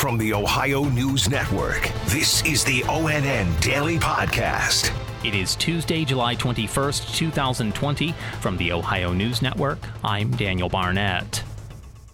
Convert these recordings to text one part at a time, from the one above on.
From the Ohio News Network, this is the ONN Daily Podcast. It is Tuesday, July 21st, 2020. From the Ohio News Network, I'm Daniel Barnett.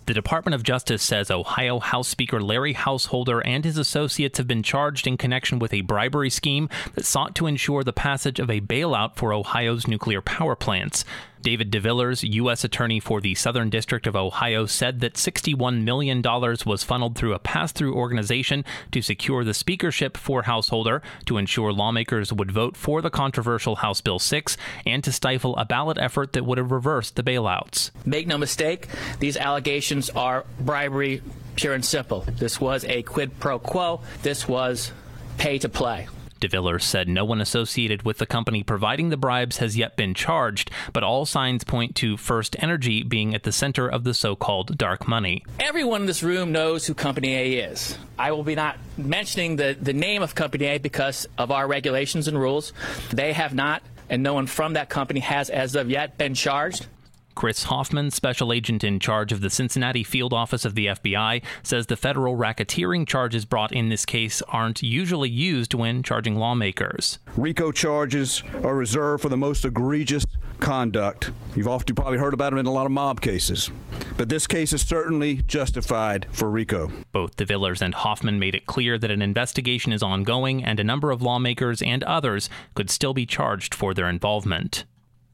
The Department of Justice says Ohio House Speaker Larry Householder and his associates have been charged in connection with a bribery scheme that sought to ensure the passage of a bailout for Ohio's nuclear power plants. David DeVillers, U.S. Attorney for the Southern District of Ohio, said that $61 million was funneled through a pass through organization to secure the speakership for Householder, to ensure lawmakers would vote for the controversial House Bill 6, and to stifle a ballot effort that would have reversed the bailouts. Make no mistake, these allegations are bribery, pure and simple. This was a quid pro quo, this was pay to play. DeVillers said no one associated with the company providing the bribes has yet been charged, but all signs point to First Energy being at the center of the so called dark money. Everyone in this room knows who Company A is. I will be not mentioning the, the name of Company A because of our regulations and rules. They have not, and no one from that company has as of yet been charged. Chris Hoffman, special agent in charge of the Cincinnati field office of the FBI, says the federal racketeering charges brought in this case aren't usually used when charging lawmakers. RICO charges are reserved for the most egregious conduct. You've often probably heard about them in a lot of mob cases. But this case is certainly justified for RICO. Both DeVillers and Hoffman made it clear that an investigation is ongoing and a number of lawmakers and others could still be charged for their involvement.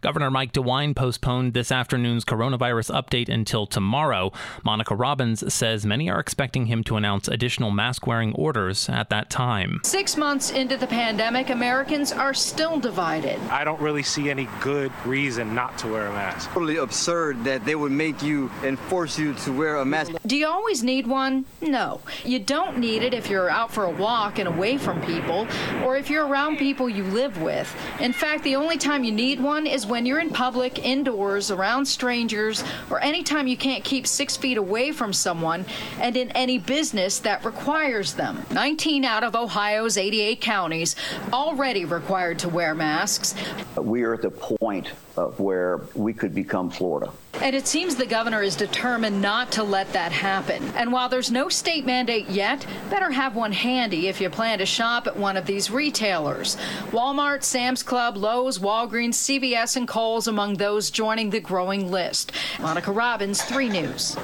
Governor Mike DeWine postponed this afternoon's coronavirus update until tomorrow. Monica Robbins says many are expecting him to announce additional mask wearing orders at that time. Six months into the pandemic, Americans are still divided. I don't really see any good reason not to wear a mask. Totally absurd that they would make you and force you to wear a mask. Do you always need one? No. You don't need it if you're out for a walk and away from people, or if you're around people you live with. In fact, the only time you need one is when you're in public, indoors, around strangers, or anytime you can't keep six feet away from someone, and in any business that requires them. 19 out of Ohio's 88 counties already required to wear masks. We are at the point of where we could become Florida. And it seems the governor is determined not to let that happen. And while there's no state mandate yet, better have one handy if you plan to shop at one of these retailers. Walmart, Sam's Club, Lowe's, Walgreens, CVS, and Kohl's among those joining the growing list. Monica Robbins, 3 News.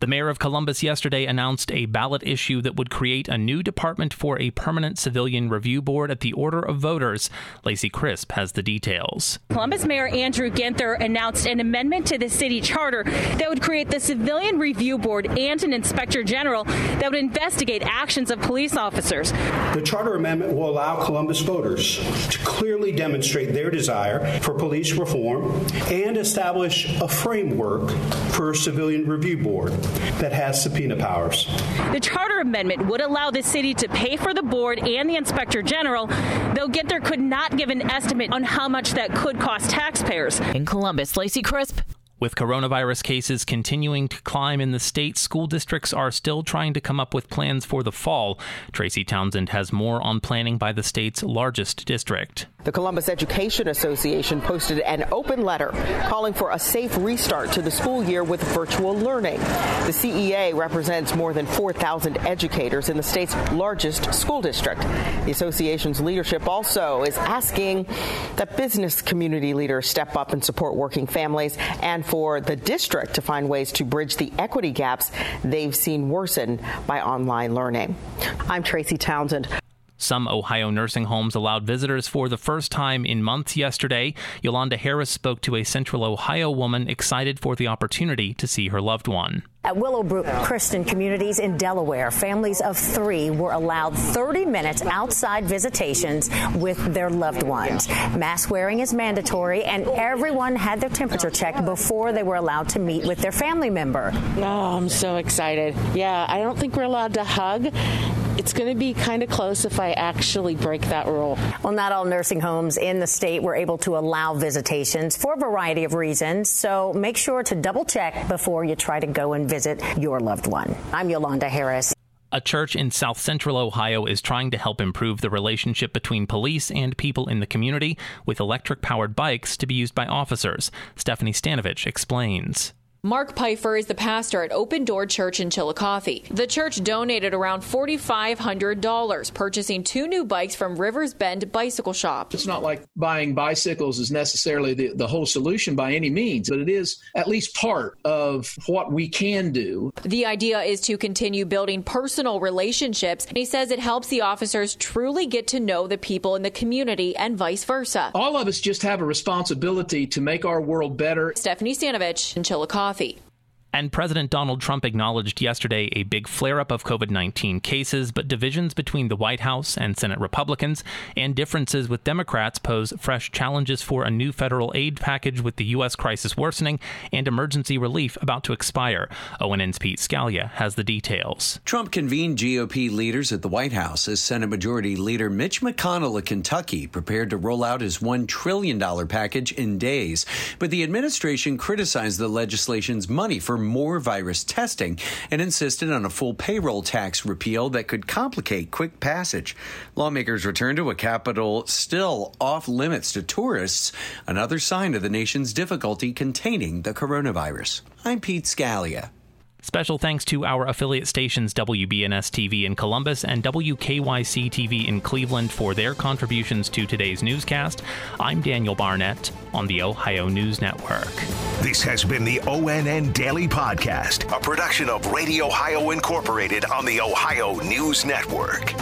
The mayor of Columbus yesterday announced a ballot issue that would create a new department for a permanent civilian review board at the order of voters. Lacey Crisp has the details. Columbus Mayor Andrew Ginther announced an amendment to the city charter that would create the civilian review board and an inspector general that would investigate actions of police officers. The charter amendment will allow Columbus voters to clearly demonstrate their desire for police reform and establish a framework for a civilian review board that has subpoena powers. The charter amendment would allow the city to pay for the board and the inspector general, though Ginther could not give an estimate on how much that could cost taxpayers. In Columbus, Lacey Crisp, with coronavirus cases continuing to climb in the state, school districts are still trying to come up with plans for the fall. Tracy Townsend has more on planning by the state's largest district. The Columbus Education Association posted an open letter calling for a safe restart to the school year with virtual learning. The CEA represents more than 4,000 educators in the state's largest school district. The association's leadership also is asking that business community leaders step up and support working families and for the district to find ways to bridge the equity gaps they've seen worsen by online learning. I'm Tracy Townsend. Some Ohio nursing homes allowed visitors for the first time in months yesterday. Yolanda Harris spoke to a Central Ohio woman excited for the opportunity to see her loved one. At Willowbrook Christian Communities in Delaware, families of three were allowed 30 minutes outside visitations with their loved ones. Mask wearing is mandatory, and everyone had their temperature checked before they were allowed to meet with their family member. Oh, I'm so excited. Yeah, I don't think we're allowed to hug it's going to be kind of close if I actually break that rule. Well, not all nursing homes in the state were able to allow visitations for a variety of reasons, so make sure to double check before you try to go and visit your loved one. I'm Yolanda Harris. A church in south central Ohio is trying to help improve the relationship between police and people in the community with electric powered bikes to be used by officers. Stephanie Stanovich explains. Mark Pfeiffer is the pastor at Open Door Church in Chillicothe. The church donated around $4,500, purchasing two new bikes from Rivers Bend Bicycle Shop. It's not like buying bicycles is necessarily the, the whole solution by any means, but it is at least part of what we can do. The idea is to continue building personal relationships. He says it helps the officers truly get to know the people in the community and vice versa. All of us just have a responsibility to make our world better. Stephanie Stanovich in Chillicothe coffee. And President Donald Trump acknowledged yesterday a big flare up of COVID 19 cases, but divisions between the White House and Senate Republicans and differences with Democrats pose fresh challenges for a new federal aid package with the U.S. crisis worsening and emergency relief about to expire. ONN's Pete Scalia has the details. Trump convened GOP leaders at the White House as Senate Majority Leader Mitch McConnell of Kentucky prepared to roll out his $1 trillion package in days. But the administration criticized the legislation's money for more virus testing and insisted on a full payroll tax repeal that could complicate quick passage. Lawmakers returned to a Capitol still off limits to tourists, another sign of the nation's difficulty containing the coronavirus. I'm Pete Scalia. Special thanks to our affiliate stations WBNS TV in Columbus and WKYC TV in Cleveland for their contributions to today's newscast. I'm Daniel Barnett on the Ohio News Network. This has been the ONN Daily Podcast, a production of Radio Ohio Incorporated on the Ohio News Network.